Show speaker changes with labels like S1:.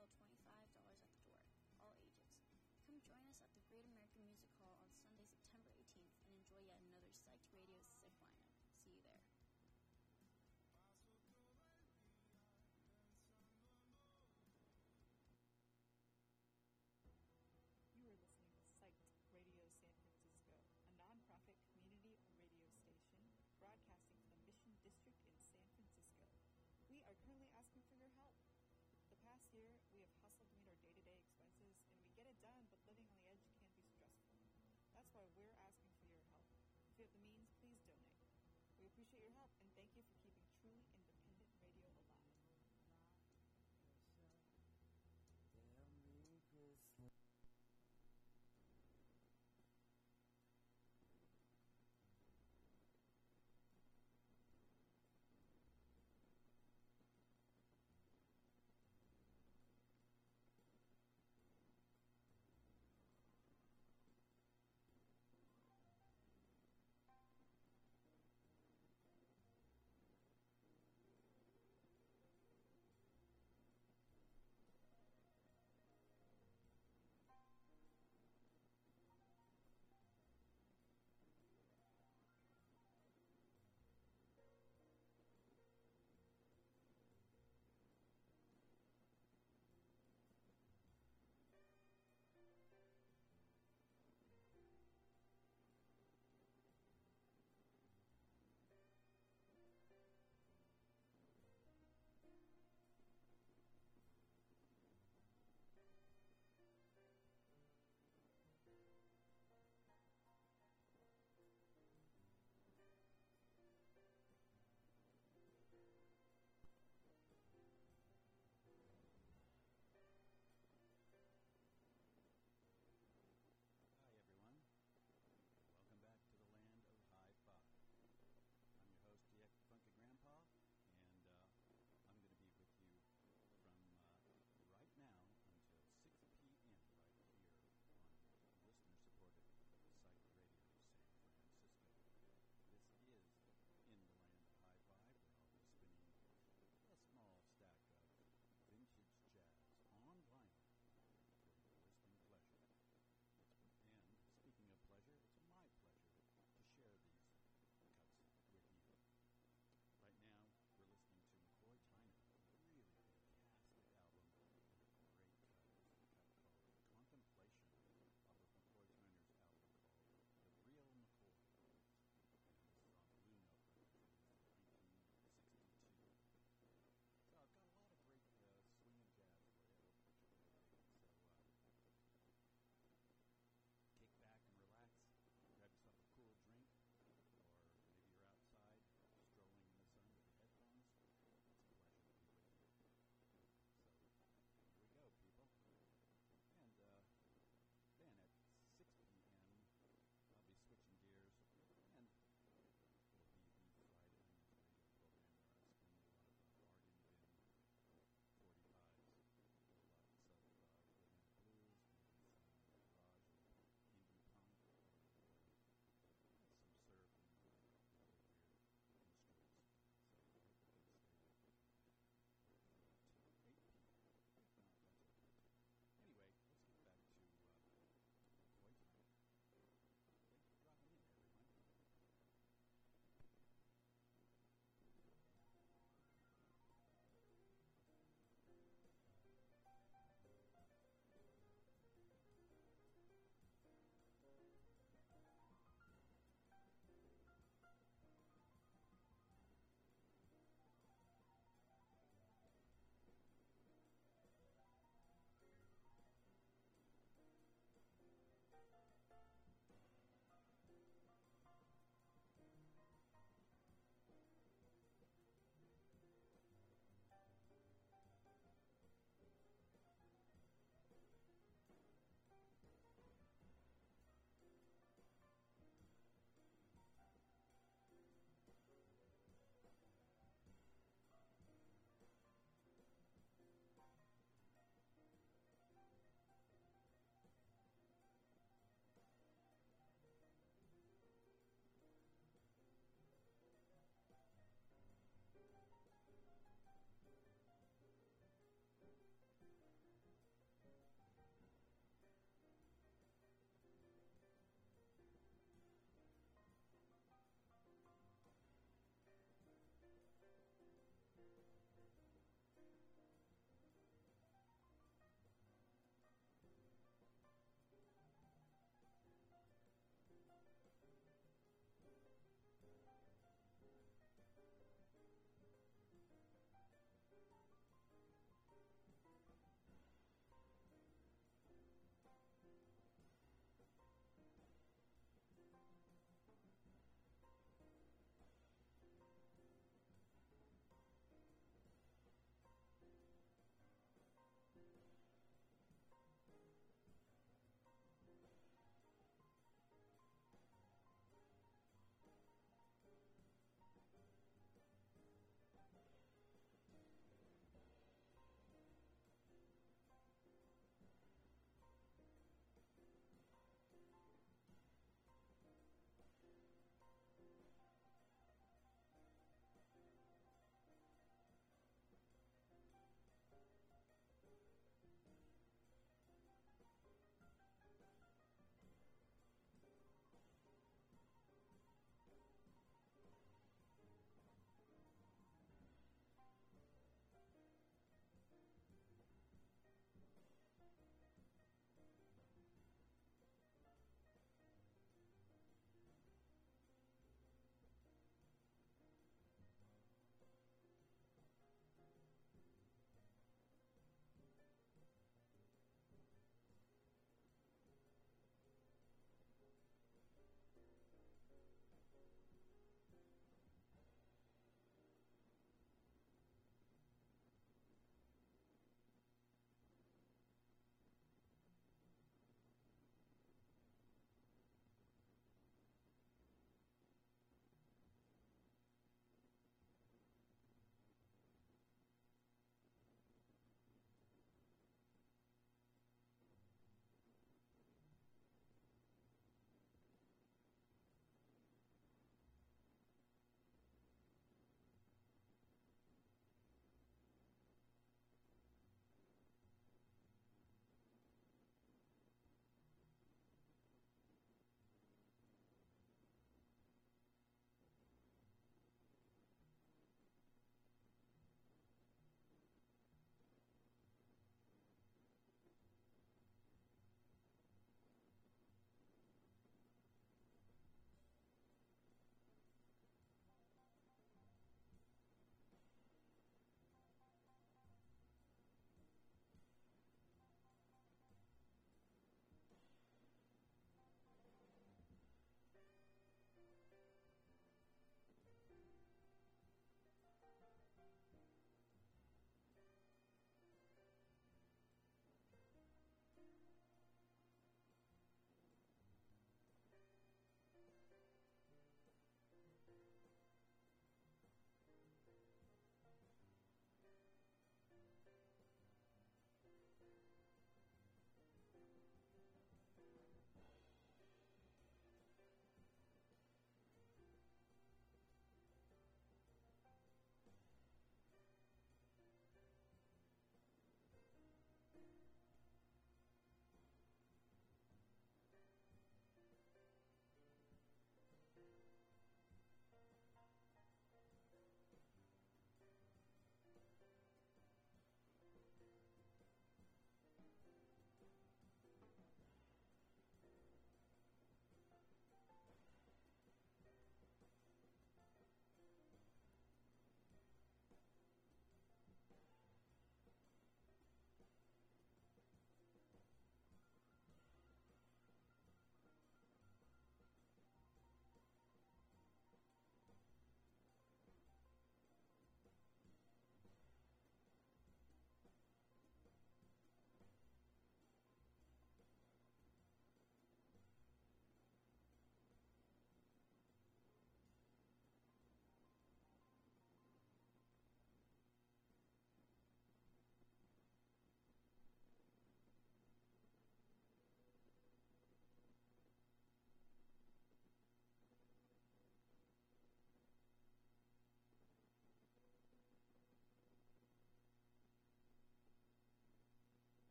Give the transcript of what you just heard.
S1: total $25 at the door. All ages. Come join us at the Great American
S2: your help, and thank you for